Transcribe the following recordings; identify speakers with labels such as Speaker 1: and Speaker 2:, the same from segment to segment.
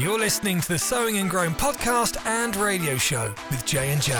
Speaker 1: You're listening to the Sowing and Growing podcast and radio show with J and J.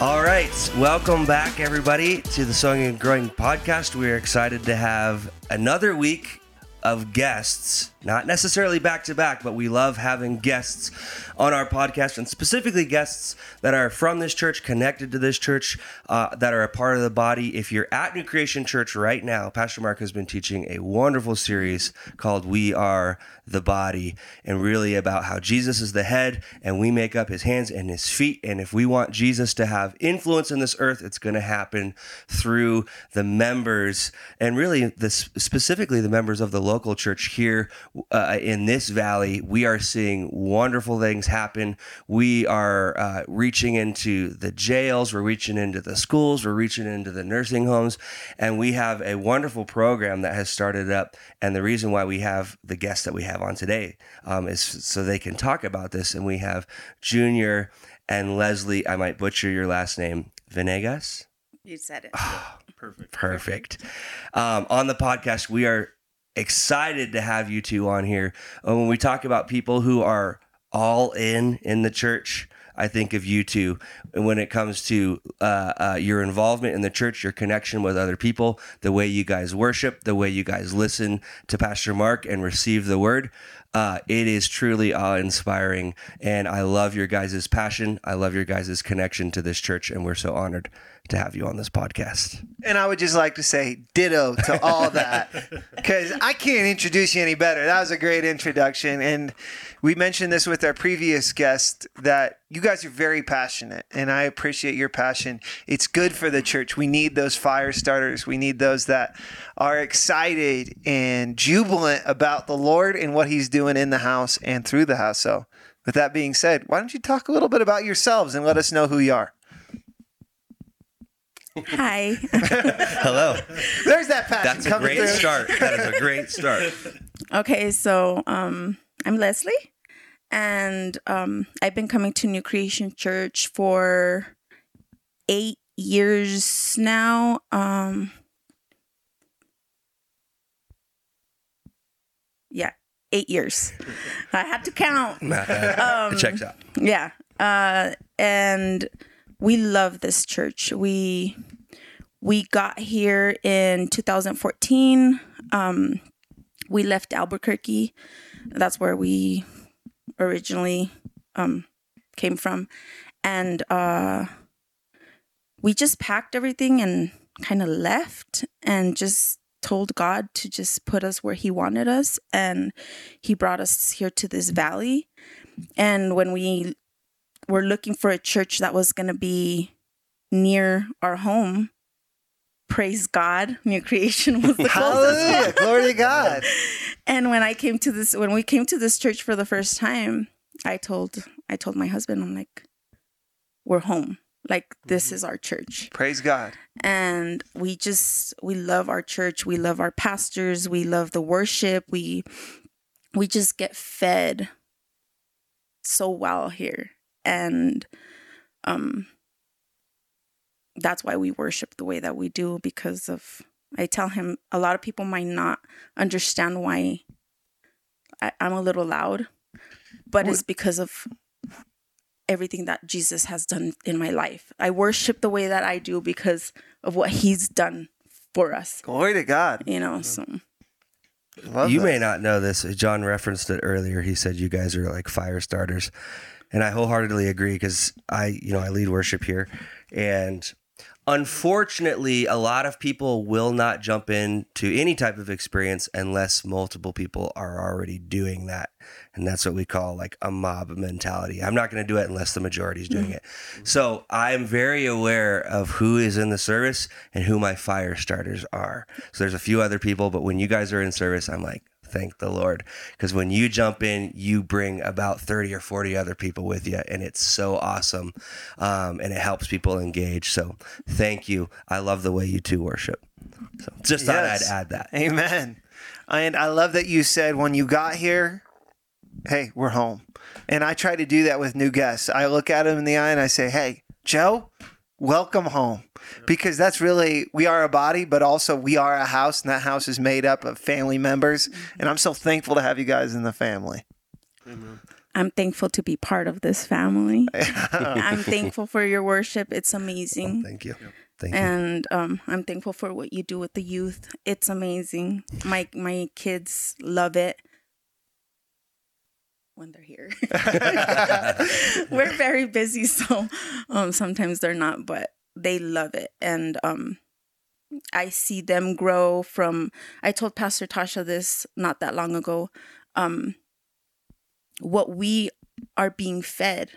Speaker 2: All right, welcome back, everybody, to the Sowing and Growing podcast. We're excited to have another week of guests, not necessarily back to back, but we love having guests on our podcast and specifically guests that are from this church, connected to this church, uh, that are a part of the body. If you're at New Creation Church right now, Pastor Mark has been teaching a wonderful series called We Are the Body and really about how Jesus is the head and we make up his hands and his feet. And if we want Jesus to have influence in this earth, it's going to happen through the members and really this specifically the members of the local church here uh, in this valley. We are seeing wonderful things things happen. We are uh, reaching into the jails, we're reaching into the schools, we're reaching into the nursing homes, and we have a wonderful program that has started up. And the reason why we have the guests that we have on today um, is so they can talk about this. And we have Junior and Leslie. I might butcher your last name, Venegas.
Speaker 3: You said it.
Speaker 2: perfect. Perfect. Um, on the podcast, we are excited to have you two on here. Uh, when we talk about people who are all in in the church. I think of you two when it comes to uh, uh, your involvement in the church, your connection with other people, the way you guys worship, the way you guys listen to Pastor Mark and receive the word. Uh, it is truly awe inspiring. And I love your guys' passion. I love your guys' connection to this church. And we're so honored to have you on this podcast.
Speaker 4: And I would just like to say ditto to all that because I can't introduce you any better. That was a great introduction. And we mentioned this with our previous guest that you guys are very passionate, and I appreciate your passion. It's good for the church. We need those fire starters, we need those that are excited and jubilant about the Lord and what He's doing in the house and through the house. So, with that being said, why don't you talk a little bit about yourselves and let us know who you are?
Speaker 3: Hi.
Speaker 2: Hello.
Speaker 4: There's that passion.
Speaker 2: That's a great through. start. That is a great start.
Speaker 3: Okay, so um, I'm Leslie, and um, I've been coming to New Creation Church for eight years now. Um, yeah, eight years. I had to count.
Speaker 2: um, Checks out.
Speaker 3: Yeah, uh, and we love this church. We we got here in 2014. Um, we left Albuquerque. That's where we originally um, came from, and uh, we just packed everything and kind of left and just told God to just put us where He wanted us, and He brought us here to this valley. And when we were looking for a church that was going to be near our home, praise God, new creation was the
Speaker 4: Hallelujah, glory to God.
Speaker 3: and when I came to this, when we came to this church for the first time, I told I told my husband, I'm like, we're home. Like this mm-hmm. is our church.
Speaker 4: Praise God.
Speaker 3: And we just we love our church. We love our pastors. We love the worship. We we just get fed so well here. And um that's why we worship the way that we do because of I tell him a lot of people might not understand why I, am a little loud, but it's because of everything that Jesus has done in my life. I worship the way that I do because of what he's done for us.
Speaker 4: Glory to God.
Speaker 3: You know, so
Speaker 2: Love you that. may not know this. John referenced it earlier. He said you guys are like fire starters. And I wholeheartedly agree because I, you know, I lead worship here and Unfortunately, a lot of people will not jump into any type of experience unless multiple people are already doing that. And that's what we call like a mob mentality. I'm not going to do it unless the majority is doing mm. it. So I'm very aware of who is in the service and who my fire starters are. So there's a few other people, but when you guys are in service, I'm like, thank the Lord. Because when you jump in, you bring about 30 or 40 other people with you, and it's so awesome. Um, and it helps people engage. So thank you. I love the way you two worship. So just thought yes. I'd add that.
Speaker 4: Amen. And I love that you said when you got here, hey, we're home. And I try to do that with new guests. I look at them in the eye and I say, hey, Joe, welcome home because that's really we are a body but also we are a house and that house is made up of family members and i'm so thankful to have you guys in the family
Speaker 3: I'm thankful to be part of this family. I'm thankful for your worship. It's amazing.
Speaker 2: Thank you. Thank
Speaker 3: and um, I'm thankful for what you do with the youth. It's amazing. My my kids love it when they're here. We're very busy, so um, sometimes they're not, but they love it, and um, I see them grow from. I told Pastor Tasha this not that long ago. Um, what we are being fed,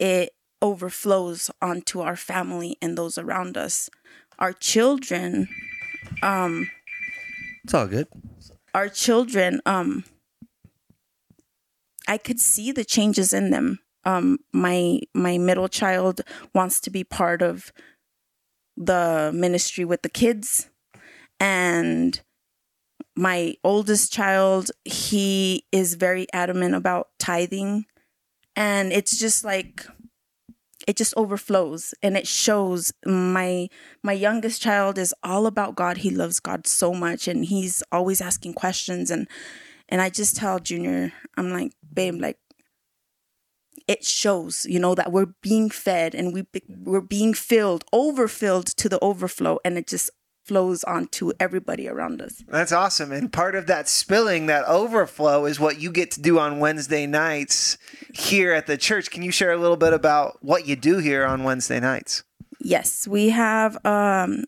Speaker 3: it overflows onto our family and those around us. Our children, um,
Speaker 2: It's all good.
Speaker 3: our children, um, I could see the changes in them. Um, my my middle child wants to be part of the ministry with the kids, and my oldest child, he is very adamant about tithing, and it's just like it just overflows and it shows. My my youngest child is all about god. He loves god so much and he's always asking questions and and i just tell junior i'm like babe like it shows you know that we're being fed and we we're being filled overfilled to the overflow and it just flows onto everybody around us
Speaker 4: That's awesome. And part of that spilling, that overflow, is what you get to do on Wednesday nights here at the church. Can you share a little bit about what you do here on Wednesday nights?
Speaker 3: Yes, we have um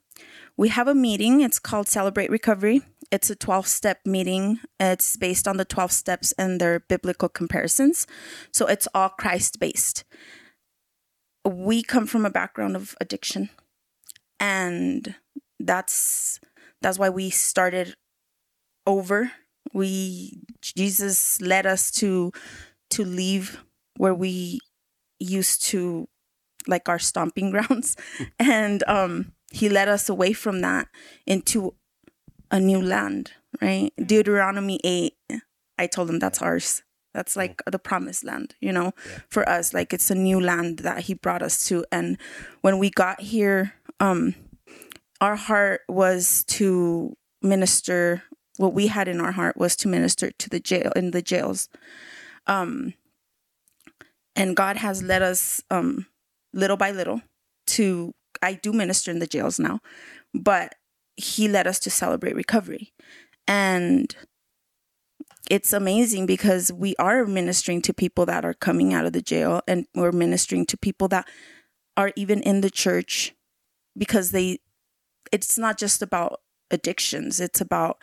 Speaker 3: we have a meeting. It's called Celebrate Recovery. It's a 12 step meeting. It's based on the 12 steps and their biblical comparisons. So it's all Christ based. We come from a background of addiction. And that's that's why we started over. We Jesus led us to to leave where we used to like our stomping grounds and um he led us away from that into a new land right? Deuteronomy 8 i told them that's ours. That's like the promised land you know for us. Like it's a new land that he brought us to. And when we got here um our heart was to minister what we had in our heart was to minister to the jail in the jails. Um and god has led us um little by little to I do minister in the jails now, but he led us to celebrate recovery. And it's amazing because we are ministering to people that are coming out of the jail and we're ministering to people that are even in the church because they it's not just about addictions, it's about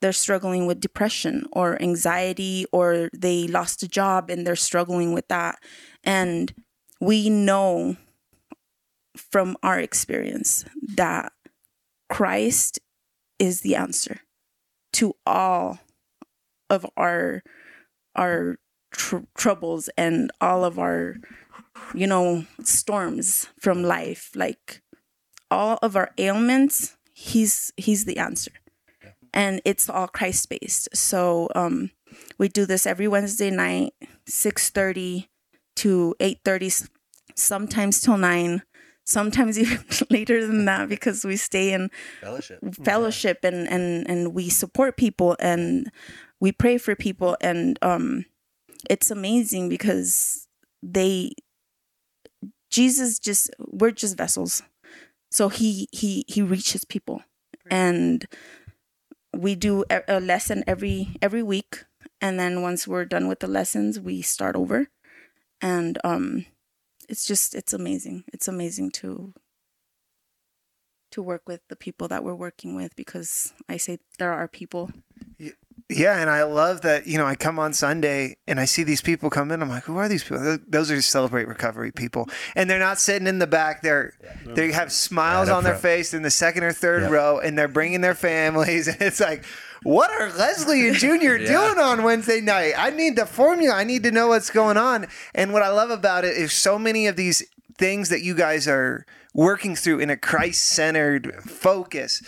Speaker 3: they're struggling with depression or anxiety or they lost a job and they're struggling with that. And we know from our experience that Christ is the answer to all of our our tr- troubles and all of our you know storms from life. Like all of our ailments he's he's the answer. And it's all christ based so um we do this every wednesday night 6.30 to 8.30 sometimes till 9 sometimes even later than that because we stay in
Speaker 2: Fellowship.
Speaker 3: fellowship and and and we support people and we pray for people and um it's amazing because they Jesus just we're just vessels. So he he he reaches people and we do a, a lesson every every week. And then once we're done with the lessons we start over. And um it's just it's amazing it's amazing to to work with the people that we're working with because i say there are people
Speaker 4: Yeah, and I love that, you know, I come on Sunday and I see these people come in. I'm like, who are these people? Those are Celebrate Recovery people. And they're not sitting in the back. They're they have smiles
Speaker 2: Right
Speaker 4: on their
Speaker 2: front.
Speaker 4: face in the second or third
Speaker 2: Yep.
Speaker 4: row and they're bringing their families and it's like, what are Leslie and Junior
Speaker 2: Yeah.
Speaker 4: doing on Wednesday night? I need the formula. I need to know what's going on. And what I love about it is so many of these things that you guys are working through in a Christ-centered focus.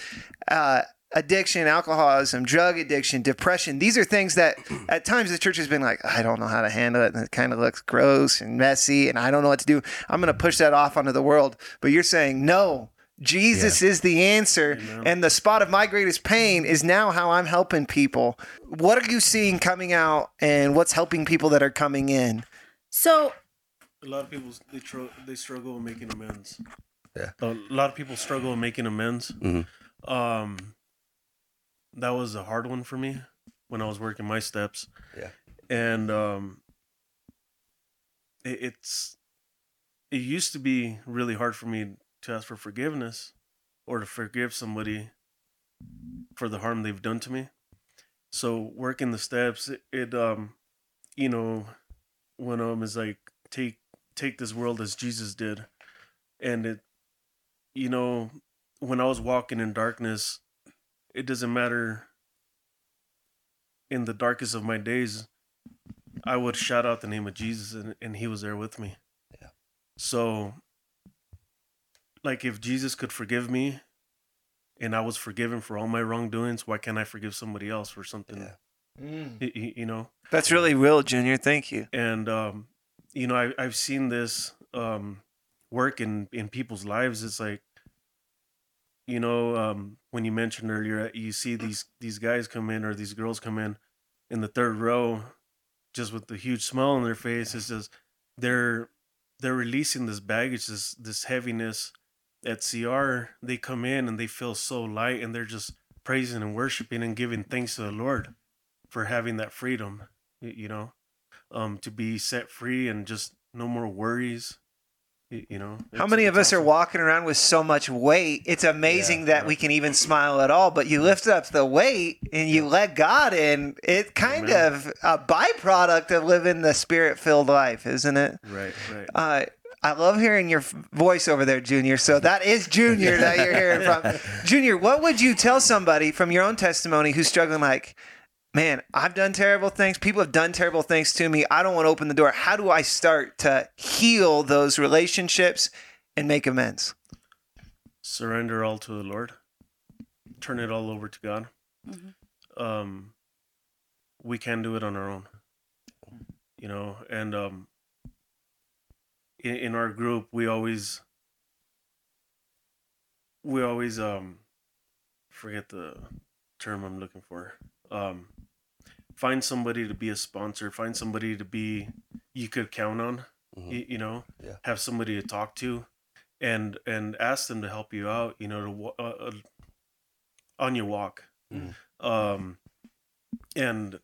Speaker 4: Uh, addiction, alcoholism, drug addiction, depression. These are things that at times the church has been like, I don't know how to handle it. And it kind of looks gross and messy. And I don't know what to do. I'm going to push that off onto the world. But you're saying, no, Jesus is the answer. And the spot of my greatest pain is now how I'm helping people. What are you seeing coming out and what's helping people that are coming in?
Speaker 3: So
Speaker 5: A lot of people they tro- they struggle with making amends.
Speaker 2: Yeah.
Speaker 5: a lot of people struggle with making amends.
Speaker 2: Mhm.
Speaker 5: Um, that was a hard one for me when I was working my steps.
Speaker 2: Yeah.
Speaker 5: and um, it, it's it used to be really hard for me to ask for forgiveness or to forgive somebody for the harm they've done to me. So working the steps, it, it um, you know, one of them is like take take this world as Jesus did, and it, you know, when I was walking in darkness, it doesn't matter. In the darkest of my days, I would shout out the name of Jesus, and, and He was there with me.
Speaker 2: Yeah.
Speaker 5: So, like, if Jesus could forgive me, and I was forgiven for all my wrongdoings, why can't I forgive somebody else for something?
Speaker 2: Yeah.
Speaker 5: y- y- you know
Speaker 4: That's really real, Junior. Thank you.
Speaker 5: and um, you know I, i've seen this um, work in in people's lives it's like you know um, when you mentioned earlier you see these these guys come in or these girls come in in the third row just with the huge smile on their face it's just they're they're releasing this baggage this this heaviness at cr they come in and they feel so light and they're just praising and worshiping and giving thanks to the lord for having that freedom you know um, to be set free and just no more worries. You know,
Speaker 4: How many of us are walking around with so much weight? It's amazing
Speaker 2: Yeah,
Speaker 4: that
Speaker 5: yeah.
Speaker 4: we can even smile at all, but you lift up the weight and you let God in. It kind
Speaker 5: Amen.
Speaker 4: of a byproduct of living the spirit filled life, isn't it?
Speaker 5: Right, right.
Speaker 4: Uh, I love hearing your voice over there, Junior. So that is Junior that you're hearing from. Junior, what would you tell somebody from your own testimony who's struggling like, man, I've done terrible things. People have done terrible things to me. I don't want to open the door. How do I start to heal those relationships and make amends?
Speaker 5: Surrender all to the Lord. Turn it all over to God. Um, we can do it on our own. You know, and um, in, in our group, we always we always um forget the term I'm looking for. Um, find somebody to be a sponsor. Find somebody to be you could count on.
Speaker 2: Mhm.
Speaker 5: You, you know,
Speaker 2: Yeah.
Speaker 5: have somebody to talk to, and and ask them to help you out. You know, to uh, uh, on your walk,
Speaker 2: Mhm.
Speaker 5: um, and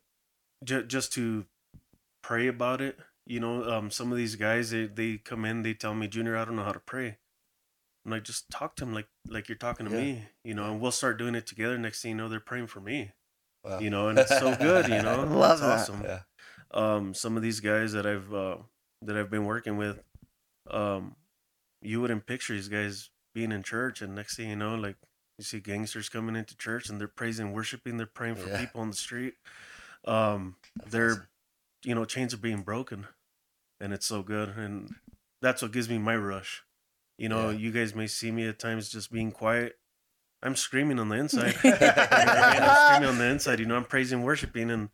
Speaker 5: ju- just to pray about it. You know, um, some of these guys they they come in, they tell me, Junior, I don't know how to pray. I'm like, just talk to them like like you're talking to
Speaker 2: Yeah.
Speaker 5: me, you know, and we'll start doing it together. Next thing you know, they're praying for me,
Speaker 2: Wow.
Speaker 5: you know, and it's so good, you know.
Speaker 4: Love
Speaker 5: it's
Speaker 4: that.
Speaker 5: awesome.
Speaker 2: Yeah.
Speaker 5: Um, some of these guys that I've uh, that I've been working with, um, you wouldn't picture these guys being in church, and next thing you know, like you see gangsters coming into church and they're praising, worshiping, they're praying for
Speaker 2: Yeah.
Speaker 5: people on the street. Um, they're
Speaker 2: awesome.
Speaker 5: you know chains are being broken and it's so good and that's what gives me my rush you know
Speaker 2: Yeah.
Speaker 5: you guys may see me at times just being quiet i'm screaming on the inside You know I mean? i'm screaming on the inside you know i'm praising worshiping and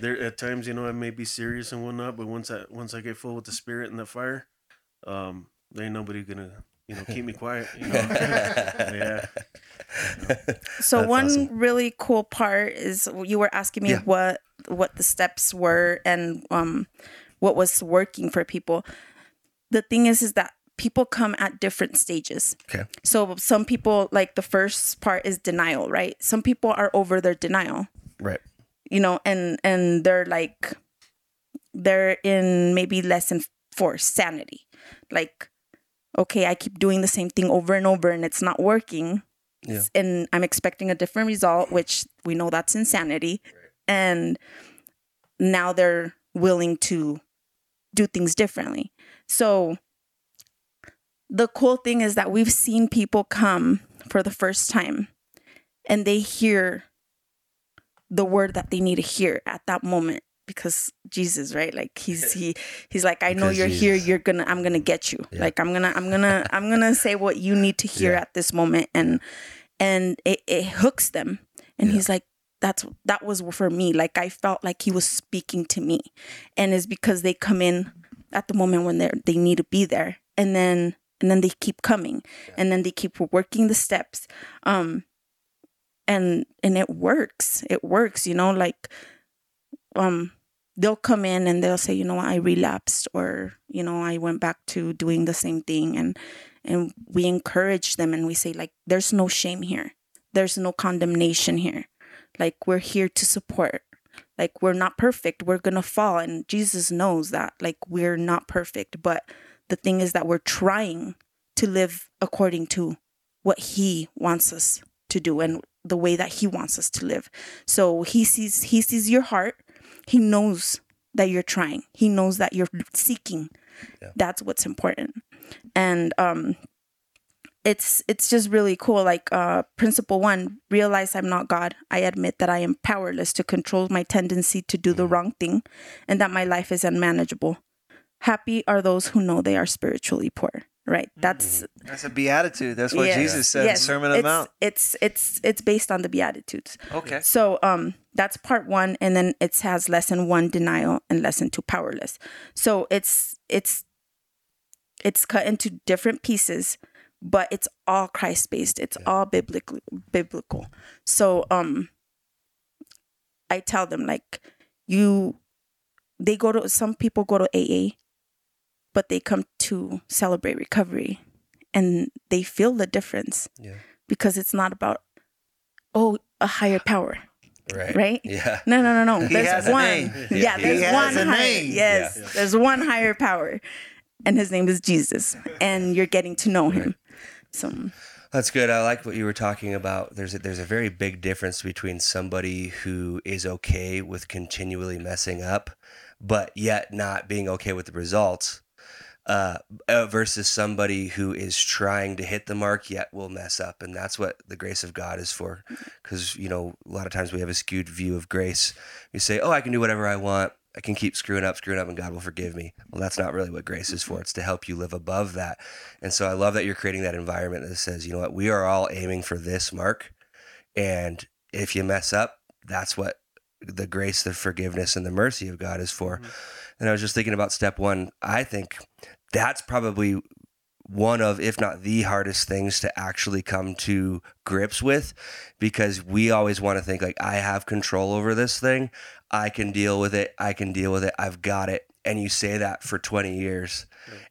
Speaker 5: there at times you know i may be serious and whatnot but once i once i get full with the spirit and the fire um there ain't nobody gonna you know keep me quiet you know yeah
Speaker 3: So
Speaker 2: That's
Speaker 3: one
Speaker 2: awesome.
Speaker 3: really cool part is you were asking me
Speaker 2: Yeah.
Speaker 3: what what the steps were and um what was working for people. The thing is is that people come at different stages.
Speaker 2: Okay.
Speaker 3: So some people like the first part is denial, right? Some people are over their denial,
Speaker 2: Right.
Speaker 3: you know, and and they're like they're in maybe lesson 4 sanity. Like okay, I keep doing the same thing over and over and it's not working
Speaker 2: Yeah.
Speaker 3: and I'm expecting a different result, which we know that's insanity. And now they're willing to do things differently. So the cool thing is that we've seen people come for the first time and they hear the word that they need to hear at that moment because Jesus, right? Like he's he he's like, I know
Speaker 2: Because
Speaker 3: you're here, you're gonna I'm gonna get you.
Speaker 2: Yeah.
Speaker 3: Like I'm gonna I'm gonna I'm gonna say what you need to hear
Speaker 2: Yeah.
Speaker 3: at this moment and and it, it hooks them. And
Speaker 2: Yeah.
Speaker 3: he's like, that's that was for me. Like I felt like he was speaking to me. And it's because they come in at the moment when they they need to be there. And then and then they keep coming. And then they keep working the steps. Um and and it works. It works, you know, like um they'll come in and they'll say, you know what, I relapsed or, you know, I went back to doing the same thing and and we encourage them and we say like there's no shame here. There's no condemnation here. Like we're here to support. Like we're not perfect. We're going to fall and Jesus knows that like we're not perfect, but the thing is that we're trying to live according to what he wants us to do and the way that he wants us to live. So he sees he sees your heart. He knows that you're trying. He knows that you're seeking.
Speaker 2: Yeah.
Speaker 3: That's what's important. And um it's it's just really cool like uh principle 1 realize I'm not God. I admit that I am powerless to control my tendency to do the wrong thing and that my life is unmanageable. Happy are those who know they are spiritually poor, right? That's
Speaker 4: That's a beatitude. That's what
Speaker 3: Yes,
Speaker 4: Jesus said
Speaker 3: yes.
Speaker 4: Sermon on the
Speaker 3: it's,
Speaker 4: Mount.
Speaker 3: It's it's it's based on the Beatitudes.
Speaker 4: Okay.
Speaker 3: So um that's part one, and then it has lesson one denial and lesson two powerless. So it's it's it's cut into different pieces, but it's all Christ based. It's all biblical biblical. So um I tell them like you they go to some people go to AA, but they come to celebrate recovery and they feel the difference
Speaker 2: Yeah.
Speaker 3: because it's not about oh a higher power
Speaker 2: Right.
Speaker 3: right
Speaker 2: Yeah.
Speaker 3: no no no no
Speaker 4: He
Speaker 3: there's one yeah,
Speaker 2: Yeah,
Speaker 3: there's one higher
Speaker 4: name.
Speaker 3: yes
Speaker 2: Yeah.
Speaker 3: there's one higher power and his name is jesus and you're getting to know him so
Speaker 2: That's good. I like what you were talking about. There's a, there's a very big difference between somebody who is okay with continually messing up, but yet not being okay with the results, uh, uh, versus somebody who is trying to hit the mark yet will mess up, and that's what the grace of God is for. Because you know, a lot of times we have a skewed view of grace. We say, "Oh, I can do whatever I want." I can keep screwing up, screwing up, and God will forgive me. Well, that's not really what grace is for. It's to help you live above that. And so I love that you're creating that environment that says, you know what, we are all aiming for this mark. And if you mess up, that's what the grace, the forgiveness, and the mercy of God is for. Mm-hmm. And I was just thinking about step one. I think that's probably one of, if not the hardest things to actually come to grips with because we always want to think like, I have control over this thing. I can deal with it. I can deal with it. I've got it. And you say that for 20 years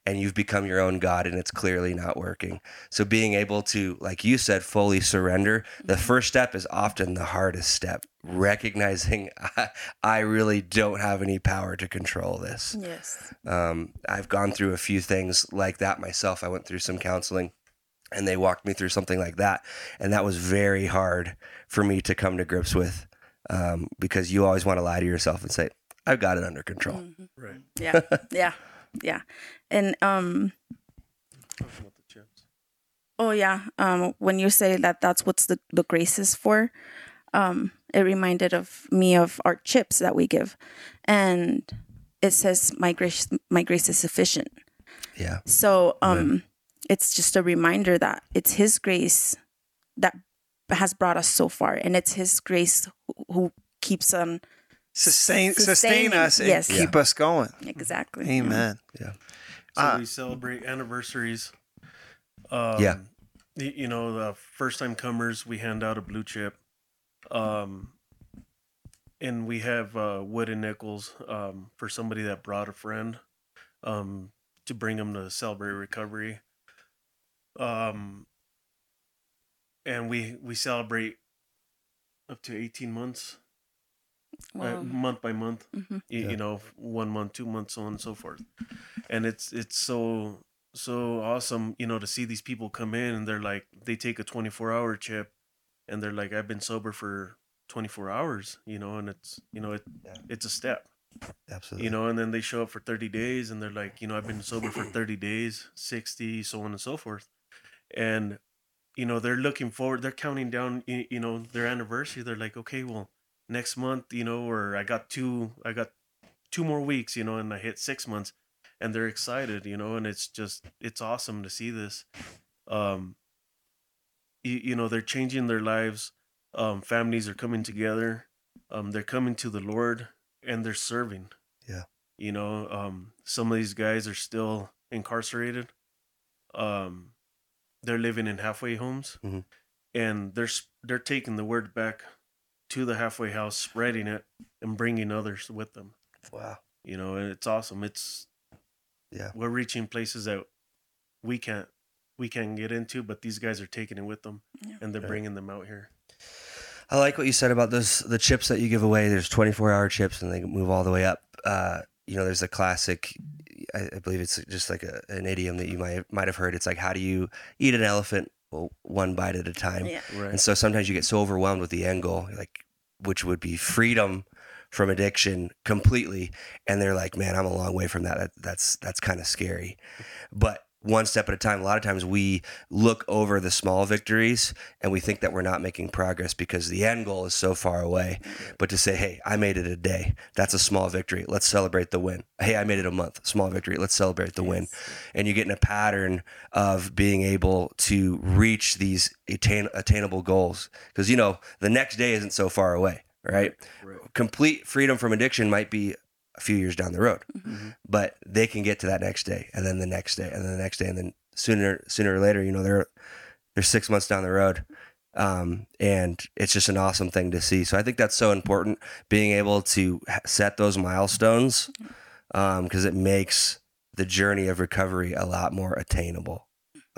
Speaker 2: and you've become your own God and it's clearly not working. So being able to, like you said, fully surrender, the first step is often the hardest step. Recognizing I, I really don't have any power to control this.
Speaker 3: yes
Speaker 2: Um, I've gone through a few things like that myself. I went through some counseling and they walked me through something like that. And that was very hard for me to come to grips with um, because you always want to lie to yourself and say, I've got it under control.
Speaker 5: Right.
Speaker 3: yeah yeah yeah and um
Speaker 5: Talking about the chips.
Speaker 3: Oh yeah. Um, when you say that, that's what's the the grace is for. Um, it reminded of me of our chips that we give, and it says, "My grace, my grace is sufficient."
Speaker 2: Yeah.
Speaker 3: So, um, it's just a reminder that it's His grace that has brought us so far, and it's His grace who, who keeps on
Speaker 4: Sustain, sustain us and
Speaker 3: yes.
Speaker 4: keep us going.
Speaker 3: exactly.
Speaker 4: Amen. Yeah.
Speaker 5: So
Speaker 4: Ah.
Speaker 5: we celebrate anniversaries. Um,
Speaker 2: Yeah.
Speaker 5: You know, the first time comers, we hand out a blue chip. Um, and we have uh, wooden nickels um, for somebody that brought a friend um, to bring them to celebrate recovery. Um, and we we celebrate up to 18 months, uh, month by month
Speaker 3: Mhm.
Speaker 5: you,
Speaker 2: Yeah.
Speaker 5: you know one month two months so on and so forth and it's it's so so awesome you know to see these people come in and they're like they take a 24 hour chip and they're like i've been sober for 24 hours you know and it's you know it,
Speaker 2: Yeah.
Speaker 5: it's a step
Speaker 2: Absolutely.
Speaker 5: you know and then they show up for 30 days and they're like you know i've been sober for 30 days 60 so on and so forth and you know they're looking forward they're counting down you know their anniversary they're like okay well next month you know or i got two i got two more weeks you know and i hit six months and they're excited you know and it's just it's awesome to see this um you, you know they're changing their lives Um, families are coming together. Um, they're coming to the Lord and they're serving.
Speaker 2: Yeah.
Speaker 5: You know, um, some of these guys are still incarcerated. Um, they're living in halfway homes,
Speaker 2: Mhm.
Speaker 5: and they're they're taking the word back to the halfway house, spreading it, and bringing others with them.
Speaker 2: Wow.
Speaker 5: You know, and it's awesome. It's
Speaker 2: Yeah.
Speaker 5: we're reaching places that we can't we can't get into, but these guys are taking it with them,
Speaker 3: Yeah.
Speaker 5: and they're
Speaker 2: Right.
Speaker 5: bringing them out here.
Speaker 2: I like what you said about those the chips that you give away. There's 24 hour chips and they move all the way up. Uh, you know, there's a classic. I, I believe it's just like a, an idiom that you might might have heard. It's like, how do you eat an elephant? Well, one bite at a time.
Speaker 3: Yeah.
Speaker 5: Right.
Speaker 2: And so sometimes you get so overwhelmed with the end goal, like which would be freedom from addiction completely, and they're like, "Man, I'm a long way from that. that that's that's kind of scary." But one step at a time. A lot of times we look over the small victories and we think that we're not making progress because the end goal is so far away. But to say, "Hey, I made it a day. That's a small victory. Let's celebrate the win." Hey, I made it a month. Small victory. Let's celebrate the win and you get in a pattern of being able to reach these attain- attainable goals because you know the next day isn't so far away right?
Speaker 5: Right.
Speaker 2: complete freedom from addiction might be a few years down the road.
Speaker 5: Mm-hmm.
Speaker 2: but they can get to that next day and then the next day and then the next day and then sooner sooner or later you know they're they're six months down the road. Um, and it's just an awesome thing to see. So i think that's so important being able to set those milestones because it makes the journey of recovery a lot more attainable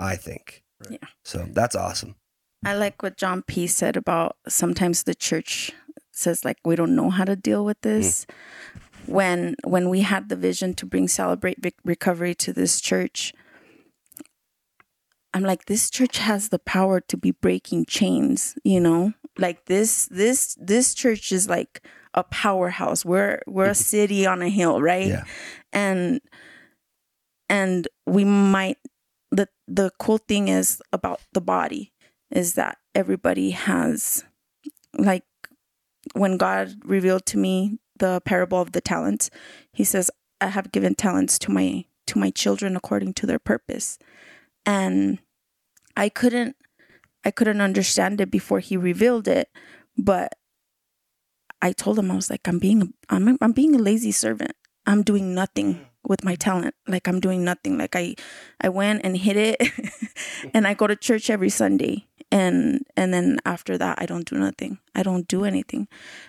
Speaker 2: i think.
Speaker 3: Yeah.
Speaker 2: so that's awesome.
Speaker 3: I like what John P said about sometimes the church says like we don't know how to deal with this. When when we had the vision to bring celebrate recovery to this church, I'm like this church has the power to be breaking chains, you know? Like this this this church is like a powerhouse. We're we're a mm-hmm. city on a hill, right?
Speaker 2: Yeah.
Speaker 3: And and we might the the cool thing is about the body is that everybody has like when God revealed to me the parable of the talents, he says, I have given talents to my to my children according to their purpose. And I couldn't I couldn't understand it before he revealed it, but I told him I was like I'm being I'm I'm being a lazy servant. I'm doing nothing with my talent. Like I'm doing nothing. Like I I went and hit it and I go to church every Sunday and and then after that I don't do nothing. I don't do anything.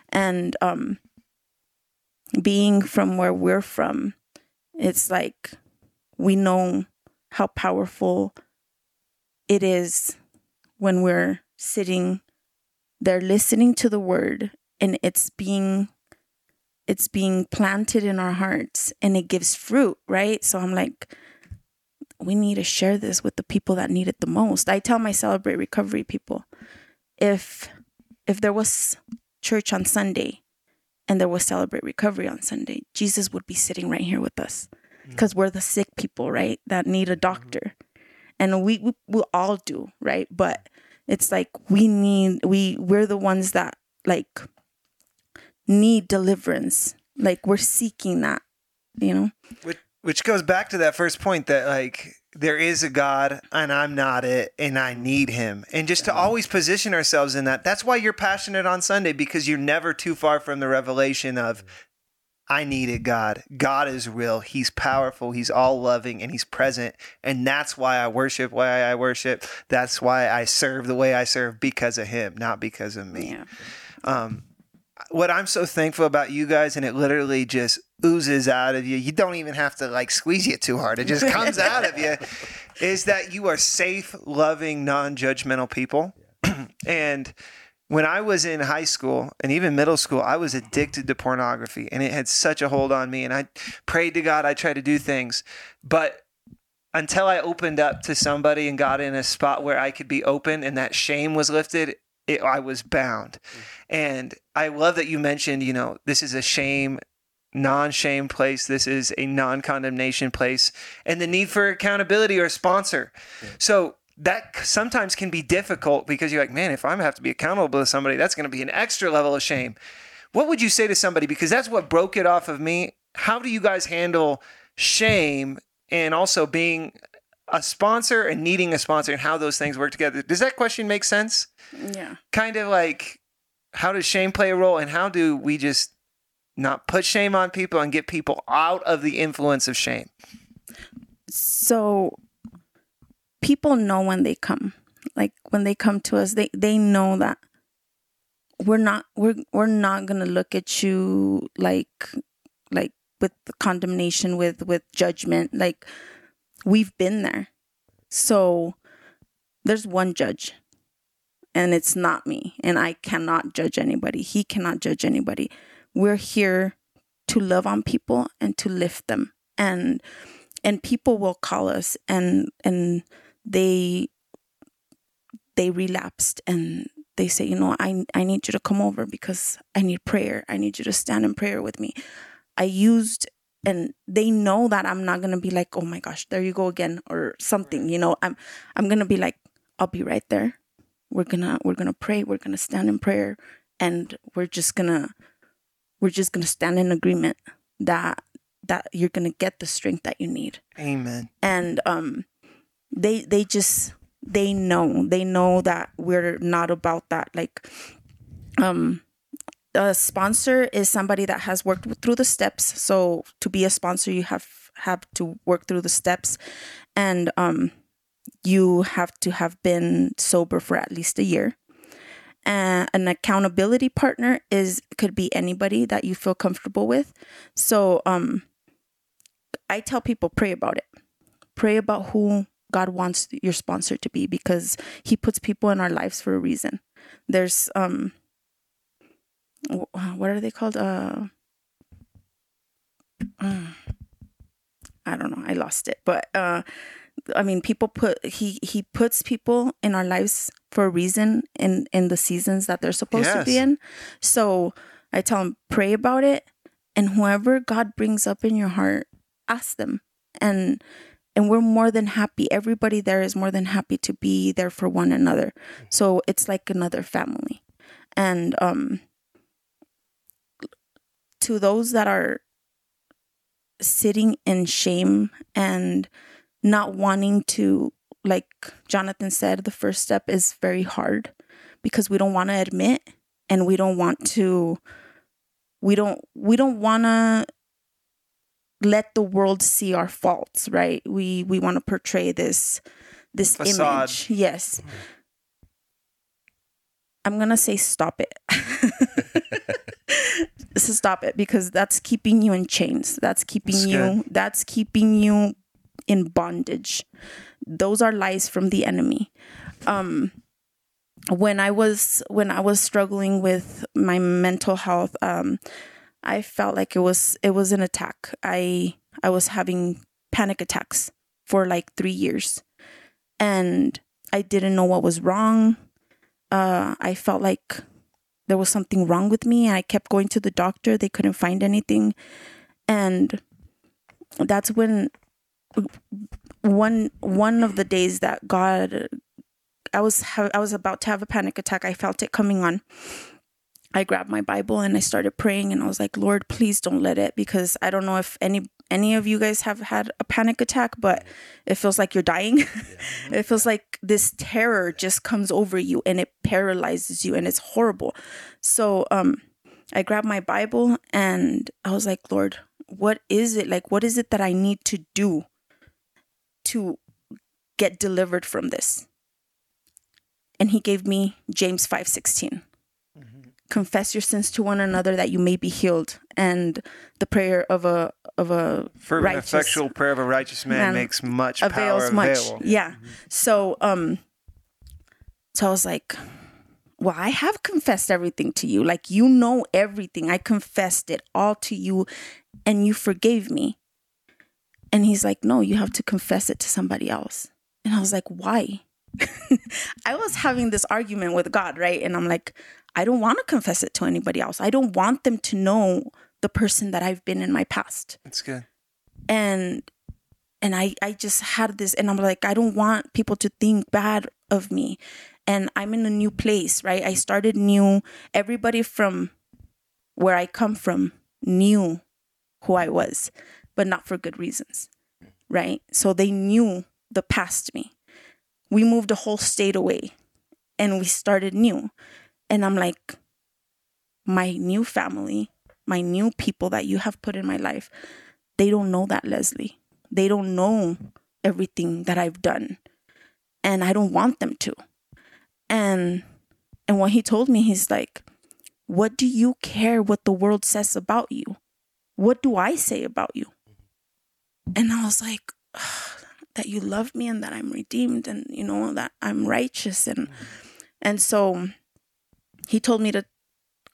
Speaker 3: And um being from where we're from, it's like we know how powerful it is when we're sitting there listening to the word and it's being it's being planted in our hearts and it gives fruit, right? So I'm like, we need to share this with the people that need it the most. I tell my celebrate recovery people, if if there was church on Sunday and there was celebrate recovery on Sunday, Jesus would be sitting right here with us mm. because we're the sick people, right? That need a doctor, mm-hmm. and we we, we all do, right? But it's like we need we we're the ones that like need deliverance. Like we're seeking that, you know?
Speaker 4: which which goes back to that first point that like there is a God and I'm not it and I need him. And just to always position ourselves in that. That's why you're passionate on Sunday because you're never too far from the revelation of I need needed God. God is real. He's powerful. He's all loving and he's present. And that's why I worship why I worship. That's why I serve the way I serve because of him, not because of me
Speaker 3: Yeah.
Speaker 4: um, what I'm so thankful about you guys, and it literally just oozes out of you. You don't even have to like squeeze it too hard; it just comes out of you. Is that you are safe, loving, non-judgmental people, and when I was in high school and even middle school, I was addicted to pornography, and it had such a hold on me. And I prayed to God, I tried to do things, but until I opened up to somebody and got in a spot where I could be open and that shame was lifted, it, I was bound. Mm. And I love that you mentioned, you know, this is a shame, non shame place. This is a non condemnation place, and the need for accountability or sponsor. So that sometimes can be difficult because you're like, man, if I'm have to be accountable to somebody, that's going to be an extra level of shame. What would you say to somebody? Because that's what broke it off of me. How do you guys handle shame and also being a sponsor and needing a sponsor and how those things work together. Does that question make sense?
Speaker 3: Yeah.
Speaker 4: Kind of like how does shame play a role and how do we just not put shame on people and get people out of the influence of shame?
Speaker 3: So people know when they come. Like when they come to us, they they know that we're not we're we're not going to look at you like like with condemnation with with judgment like we've been there. So there's one judge and it's not me and i cannot judge anybody. He cannot judge anybody. We're here to love on people and to lift them. And and people will call us and and they they relapsed and they say you know i i need you to come over because i need prayer. I need you to stand in prayer with me. I used and they know that i'm not going to be like oh my gosh there you go again or something you know? I'm i'm going to be like i'll be right there. We're going to we're to pray. We're going to stand in prayer and we're just going to we're just to stand in agreement that that you're going to get the strength that you need.
Speaker 4: Amen.
Speaker 3: and um they they just they know. They know that we're not about that like um a sponsor is somebody that has worked through the steps. So to be a sponsor you have have to work through the steps. And um you have to have been sober for at least a year. Uh, an accountability partner is could be anybody that you feel comfortable with. So um i tell people pray about it. Pray about who God wants your sponsor to be because he puts people in our lives for a reason. There's um what are they called? Uh I don't know. I lost it. But uh I mean people put he he puts people in our lives for a reason in in the seasons that they're supposed to be in. So I tell them pray about it and whoever God brings up in your heart ask them and and we're more than happy everybody there is more than happy to be there for one another so it's like another family and um to those that are sitting in shame and not wanting to like Jonathan said the first step is very hard because we don't want to admit and we don't want to we don't we don't want to let the world see our faults right? We we want to portray this this
Speaker 4: Facade.
Speaker 3: image. Yes. Mm-hmm. I'm gonna say stop it stop it because that's keeping you in chains that's keeping
Speaker 4: That's
Speaker 3: you
Speaker 4: good.
Speaker 3: that's keeping you in bondage those are lies from the enemy um when i was when i was struggling with my mental health um I felt like it was it was an attack. I I was having panic attacks for like 3 years. And I didn't know what was wrong. Uh I felt like there was something wrong with me. I kept going to the doctor. They couldn't find anything. And that's when one one of the days that God I was ha- I was about to have a panic attack. I felt it coming on. I grabbed my Bible and I started praying and I was like, Lord, please don't let it because I don't know if any any of you guys have had a panic attack, but it feels like you're dying. it feels like this terror just comes over you and it paralyzes you and it's horrible. So um I grabbed my Bible and I was like, Lord, what is it? Like what is it that I need to do to get delivered from this? And he gave me James 5:16 confess your sins to one another that you may be healed. And the prayer of a of a
Speaker 4: Fervent,
Speaker 3: righteous
Speaker 4: effectual prayer of a righteous man,
Speaker 3: man
Speaker 4: makes much
Speaker 3: avails
Speaker 4: power
Speaker 3: much.
Speaker 4: available.
Speaker 3: yeah. So um so i was like well i have confessed everything to you. Like you know everything. I confessed it all to you and you forgave me. And he's like no you have to confess it to somebody else. And i was like why i was having this argument with god right? And i'm like i don't want to confess it to anybody else. I don't want them to know the person that i've been in my past.
Speaker 4: That's good.
Speaker 3: and and I I just had this and I'm like I don't want people to think bad of me. And I'm in a new place right? I started new. Everybody from where I come from knew who I was but not for good reasons right? So they knew the past me. We moved a whole state away and we started new. And I'm like, my new family, my new people that you have put in my life, they don't know that, Leslie. They don't know everything that I've done. And I don't want them to. And and what he told me, he's like, What do you care what the world says about you? What do I say about you? And I was like, that you love me and that I'm redeemed and you know that I'm righteous and and so he told me to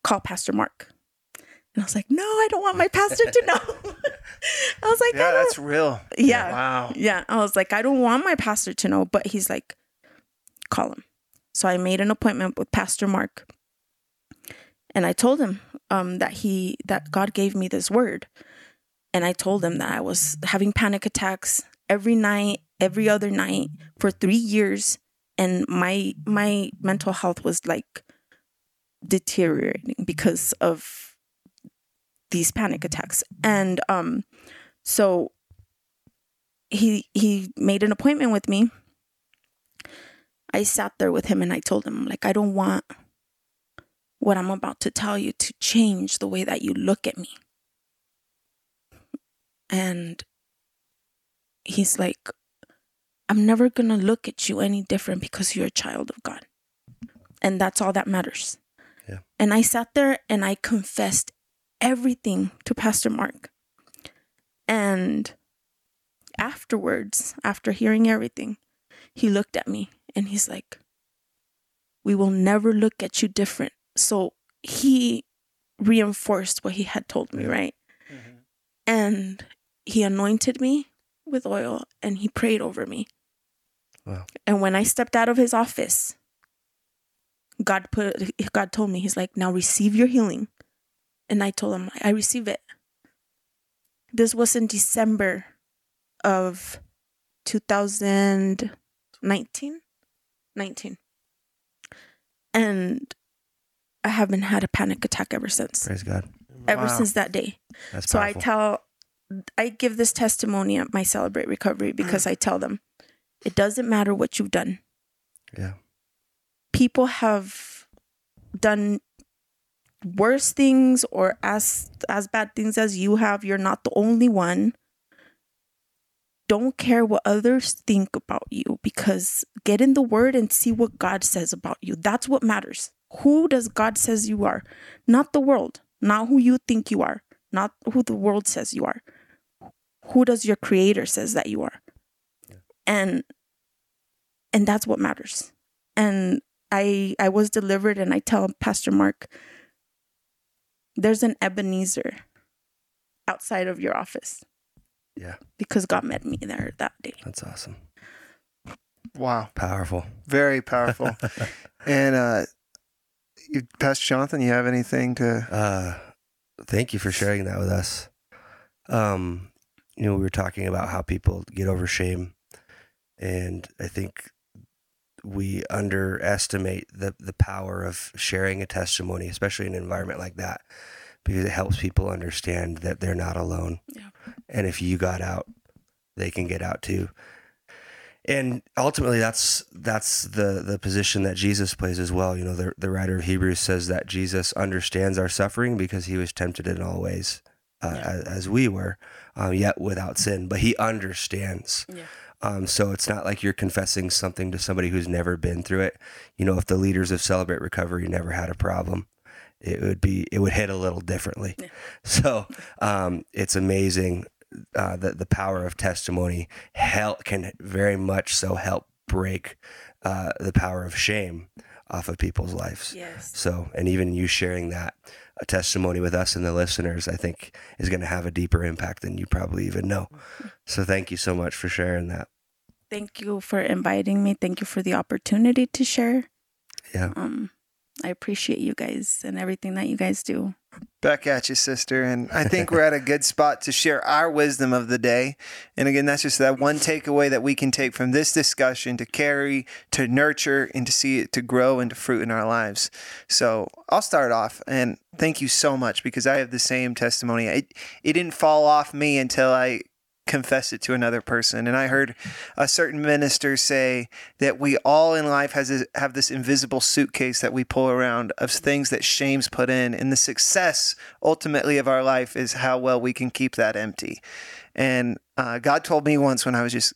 Speaker 3: call Pastor Mark. And I was like, no, I don't want my pastor to know. I was like,
Speaker 4: Yeah, that's real.
Speaker 3: yeah.
Speaker 4: Wow.
Speaker 3: Yeah. I was like, I don't want my pastor to know, but he's like, call him. So I made an appointment with Pastor Mark. And I told him um, that he that God gave me this word. And I told him that I was having panic attacks every night, every other night for three years. And my my mental health was like deteriorating because of these panic attacks. And um so he he made an appointment with me. I sat there with him and I told him like I don't want what I'm about to tell you to change the way that you look at me. And he's like I'm never going to look at you any different because you're a child of God. And that's all that matters.
Speaker 2: Yeah.
Speaker 3: And I sat there and I confessed everything to Pastor Mark. And afterwards, after hearing everything, he looked at me and he's like, We will never look at you different. So he reinforced what he had told me, right? Mm-hmm. And he anointed me with oil and he prayed over me.
Speaker 2: Wow.
Speaker 3: And when I stepped out of his office, God put God told me, He's like, now receive your healing. And I told him, I receive it. This was in December of 2019. 19. And I haven't had a panic attack ever since.
Speaker 2: Praise God.
Speaker 3: Ever
Speaker 4: Wow.
Speaker 3: since that day.
Speaker 2: That's
Speaker 3: So
Speaker 2: powerful.
Speaker 3: I tell, I give this testimony at my Celebrate Recovery because mm. I tell them, it doesn't matter what you've done.
Speaker 2: yeah.
Speaker 3: People have done worse things or as as bad things as you have. You're not the only one. Don't care what others think about you because get in the word and see what God says about you. That's what matters. Who does God says you are? Not the world, not who you think you are, not who the world says you are. Who does your creator says that you are? And and that's what matters. And I I was delivered and I tell Pastor Mark there's an Ebenezer outside of your office
Speaker 2: Yeah.
Speaker 3: because God met me there that day.
Speaker 2: That's awesome.
Speaker 4: Wow.
Speaker 2: Powerful.
Speaker 4: Very powerful. and uh you, Pastor Jonathan, you have anything to
Speaker 2: Uh, thank you for sharing that with us. Um, you know, we were talking about how people get over shame, and I think we underestimate the the power of sharing a testimony, especially in an environment like that, because it helps people understand that they're not alone.
Speaker 3: Yeah.
Speaker 2: And if you got out, they can get out too. And ultimately, that's that's the the position that Jesus plays as well. You know, the the writer of Hebrews says that Jesus understands our suffering because he was tempted in all ways, uh,
Speaker 3: Yeah.
Speaker 2: as, as we were, um, yet without sin. But he understands.
Speaker 3: Yeah.
Speaker 2: Um, so it's not like you're confessing something to somebody who's never been through it. You know, if the leaders of Celebrate Recovery never had a problem, it would be it would hit a little differently.
Speaker 3: Yeah.
Speaker 2: So um, it's amazing uh, that the power of testimony help can very much so help break uh, the power of shame off of people's lives.
Speaker 3: Yes.
Speaker 2: So, and even you sharing that a testimony with us and the listeners, I think is going to have a deeper impact than you probably even know. So, thank you so much for sharing that.
Speaker 3: Thank you for inviting me. Thank you for the opportunity to share.
Speaker 2: Yeah.
Speaker 3: Um, I appreciate you guys and everything that you guys do.
Speaker 4: back at you, sister? And I think we're at a good spot to share our wisdom of the day. And again, that's just that one takeaway that we can take from this discussion to carry, to nurture, and to see it to grow into fruit in our lives. So I'll start off and thank you so much because I have the same testimony. It, it didn't fall off me until I confessed it to another person. And I heard a certain minister say that we all in life has this, have this invisible suitcase that we pull around of things that shame's put in, and the success ultimately of our life is how well we can keep that empty. And uh, God told me once when I was just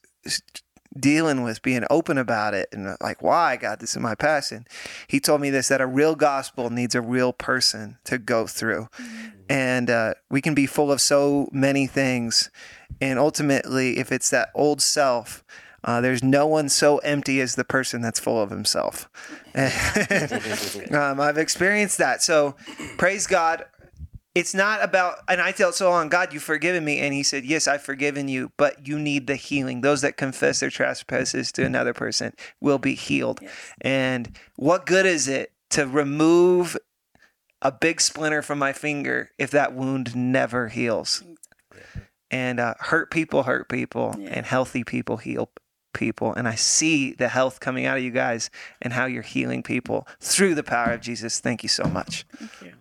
Speaker 4: dealing with being open about it and like why I got this in my passion. he told me this that a real gospel needs a real person to go through mm-hmm. and uh, we can be full of so many things and ultimately if it's that old self uh, there's no one so empty as the person that's full of himself. um, I've experienced that. So praise God it's not about and i felt so on god you've forgiven me. And he said yes i've forgiven you but you need the healing. Those that confess their trespasses to another person will be healed. Yes. and what good is it to remove a big splinter from my finger if that wound never heals? And uh, hurt people hurt people yeah. and healthy people heal people. And i see the health coming out of you guys and how you're healing people through the power of jesus. Thank you so much.
Speaker 3: Thank you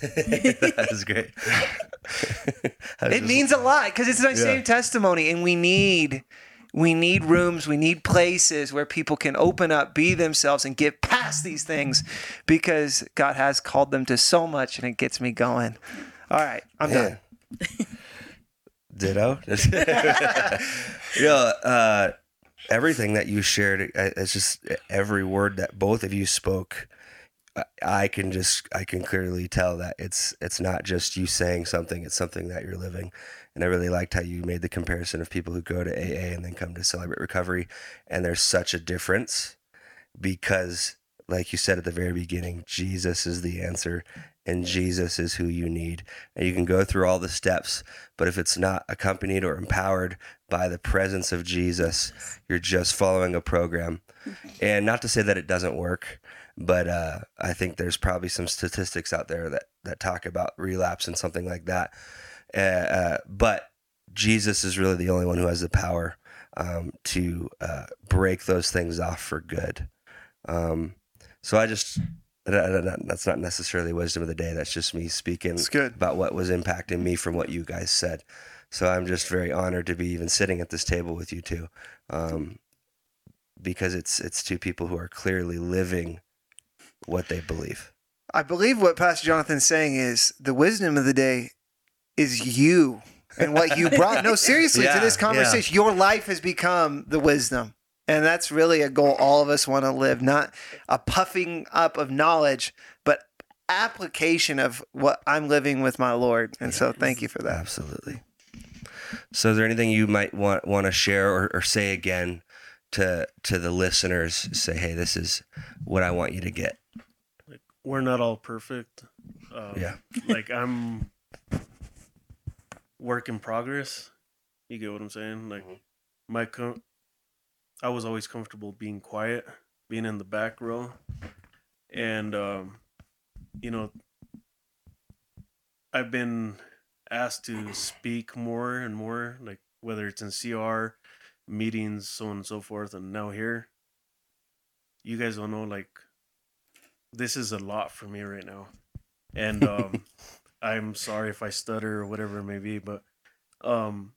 Speaker 2: that is great.
Speaker 4: it just, means a lot because it's the yeah. same testimony, and we need we need rooms, we need places where people can open up, be themselves, and get past these things because God has called them to so much, and it gets me going. All right, I'm done.
Speaker 2: Ditto. yeah, uh, everything that you shared, it's just every word that both of you spoke I can just I can clearly tell that it's it's not just you saying something; it's something that you're living. And I really liked how you made the comparison of people who go to AA and then come to Celebrate Recovery, and there's such a difference because, like you said at the very beginning, Jesus is the answer, and Jesus is who you need. And you can go through all the steps, but if it's not accompanied or empowered by the presence of Jesus, you're just following a program. And not to say that it doesn't work but uh, I think there's probably some statistics out there that that talk about relapse and something like that. Uh, uh, but Jesus is really the only one who has the power um, to uh, break those things off for good. Um, so I just that's not necessarily wisdom of the day. That's just me speaking about what was impacting me from what you guys said. So I'm just very honored to be even sitting at this table with you two, um, because it's it's two people who are clearly living what they believe.
Speaker 4: I believe what Pastor Jonathan's saying is the wisdom of the day is you and what you brought. no, seriously, yeah, to this conversation, yeah. your life has become the wisdom. And that's really a goal all of us want to live, not a puffing up of knowledge, but application of what I'm living with my Lord. And so thank you for that.
Speaker 2: Absolutely. So is there anything you might want want to share or, or say again to to the listeners? Say, hey, this is what I want you to get
Speaker 5: we're not all perfect. Um,
Speaker 2: yeah.
Speaker 5: like I'm work in progress. You get what I'm saying? Like mm-hmm. my com- I was always comfortable being quiet, being in the back row, and um, you know, I've been asked to speak more and more, like whether it's in CR meetings, so on and so forth, and now here. You guys don't know, like this is a lot for me right now, and um, I'm sorry if I stutter or whatever it may be, but um,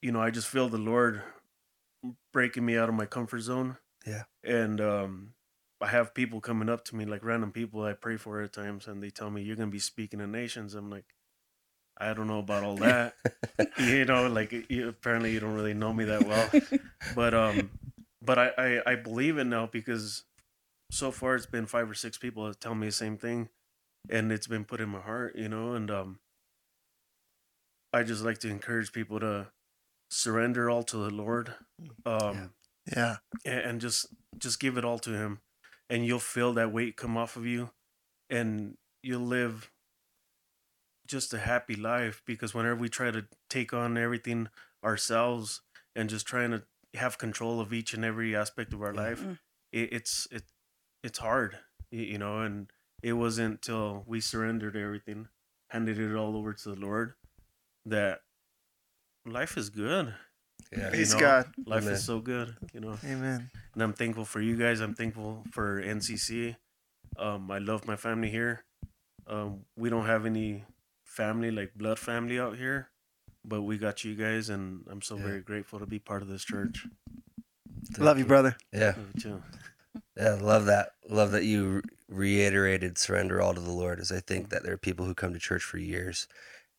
Speaker 5: you know, I just feel the Lord breaking me out of my comfort zone.
Speaker 2: Yeah,
Speaker 5: and um, I have people coming up to me, like random people I pray for at times, and they tell me you're gonna be speaking to nations. I'm like, I don't know about all that. you know, like you, apparently you don't really know me that well, but um, but I, I I believe it now because so far it's been five or six people that tell me the same thing and it's been put in my heart you know and um i just like to encourage people to surrender all to the lord um
Speaker 4: yeah,
Speaker 5: yeah. and just just give it all to him and you'll feel that weight come off of you and you'll live just a happy life because whenever we try to take on everything ourselves and just trying to have control of each and every aspect of our life mm. it, it's it it's hard, you know, and it wasn't until we surrendered everything, handed it all over to the Lord, that life is good.
Speaker 4: Yeah, Praise God.
Speaker 5: Life Amen. is so good, you know.
Speaker 4: Amen.
Speaker 5: And I'm thankful for you guys. I'm thankful for NCC. Um, I love my family here. Um, we don't have any family like blood family out here, but we got you guys, and I'm so very grateful to be part of this church.
Speaker 4: Love you, brother.
Speaker 2: Yeah.
Speaker 5: Love you too.
Speaker 2: Yeah, love that. Love that you reiterated surrender all to the Lord. As I think that there are people who come to church for years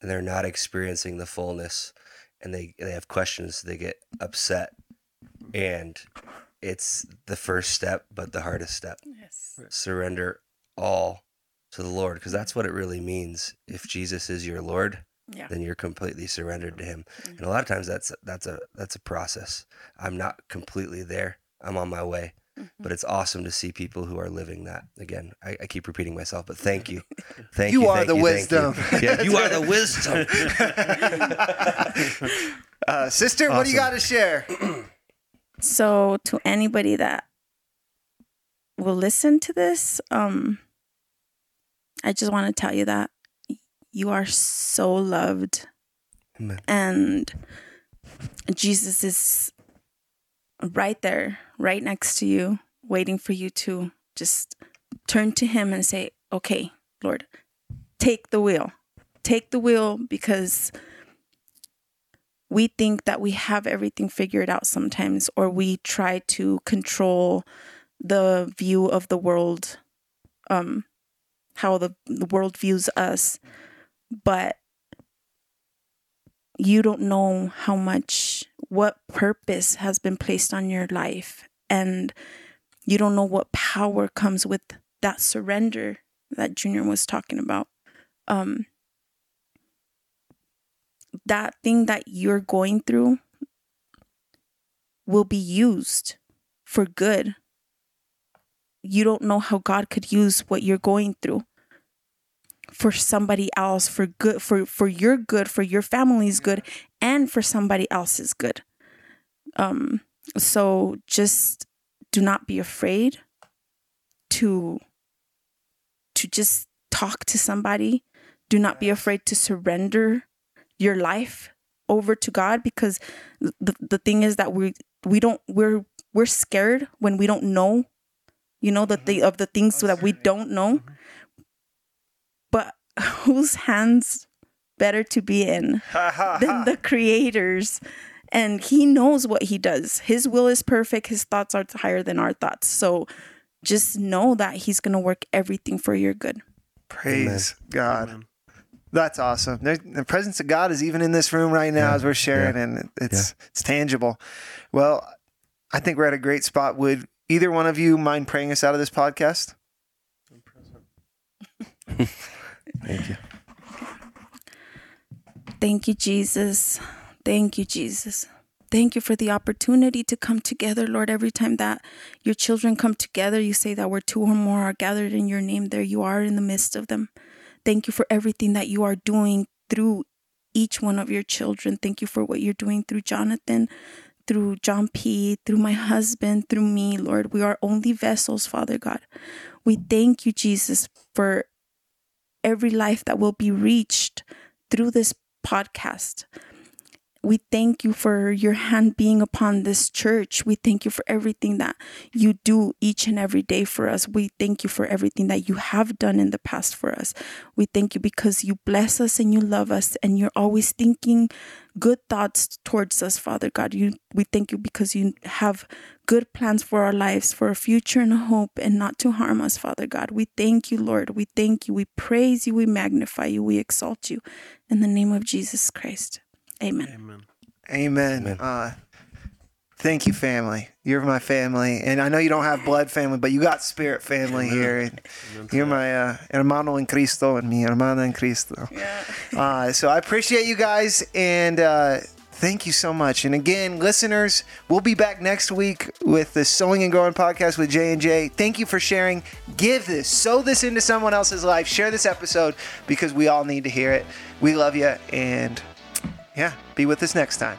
Speaker 2: and they're not experiencing the fullness, and they they have questions, they get upset, and it's the first step, but the hardest step.
Speaker 3: Yes.
Speaker 2: Surrender all to the Lord, because that's what it really means. If Jesus is your Lord,
Speaker 3: Yeah.
Speaker 2: then you're completely surrendered to Him.
Speaker 3: Mhm.
Speaker 2: And a lot of times that's that's a that's a process. I'm not completely there. I'm on my way but it's awesome to see people who are living that again I, I keep repeating myself but thank you thank
Speaker 4: You
Speaker 2: you,
Speaker 4: are
Speaker 2: thank
Speaker 4: the
Speaker 2: you, thank you.
Speaker 4: wisdom.
Speaker 2: yeah you are the wisdom
Speaker 4: Uh, sister, what do you got to share?
Speaker 3: So to anybody that will listen to this, um I just want to tell you that you are so loved
Speaker 2: Amen.
Speaker 3: and Jesus is right there, right next to you, waiting for you to just turn to him and say, "Okay, Lord, take the wheel. Take the wheel because we think that we have everything figured out sometimes or we try to control the view of the world um how the, the world views us but you don't know how much what purpose has been placed on your life and you don't know what power comes with that surrender that junior was talking about um that thing that you're going through will be used for good. You don't know how God could use what you're going through for somebody else for good for for your good, for your family's good and for somebody else's good. Um so just do not be afraid to to just talk to somebody. Do not be afraid to surrender your life over to God because the the thing is that we we don't we're we're scared when we don't know you know the, the of the things that we don't know but whose hands better to be in than the creators and he knows what he does his will is perfect his thoughts are higher than our thoughts so just know that he's going to work everything for your good
Speaker 4: Praise God.
Speaker 5: Amen.
Speaker 4: That's awesome. There's, the presence of God is even in this room right now as we're sharing, and it's it's tangible. Well, I think we're at a great spot. Would either one of you mind praying us out of this podcast?
Speaker 2: thank you
Speaker 3: Thank you, Jesus. Thank you, Jesus. Thank you for the opportunity to come together, Lord. Every time that your children come together, you say that where two or more are gathered in your name, there you are in the midst of them. Thank you for everything that you are doing through each one of your children. Thank you for what you're doing through Jonathan, through John P., through my husband, through me, Lord. We are only vessels, Father God. We thank you, Jesus, for every life that will be reached through this podcast. We thank you for your hand being upon this church. We thank you for everything that you do each and every day for us. We thank you for everything that you have done in the past for us. We thank you because you bless us and you love us and you're always thinking good thoughts towards us, Father God. You we thank you because you have good plans for our lives, for a future and a hope, and not to harm us, Father God. We thank you, Lord. We thank you. We praise you. We magnify you. We exalt you. In the name of Jesus Christ. Amen.
Speaker 5: Amen.
Speaker 4: Amen.
Speaker 2: Amen.
Speaker 4: Uh, thank you, family. You're my family, and I know you don't have blood family, but you got spirit family here. And you're my uh, hermano en Cristo and mi hermana en Cristo.
Speaker 3: Yeah.
Speaker 4: Uh, so I appreciate you guys and uh, thank you so much. And again, listeners, we'll be back next week with the Sowing and Growing podcast with J and J. Thank you for sharing. Give this, sow this into someone else's life. Share this episode because we all need to hear it. We love you and yeah, be with us next time.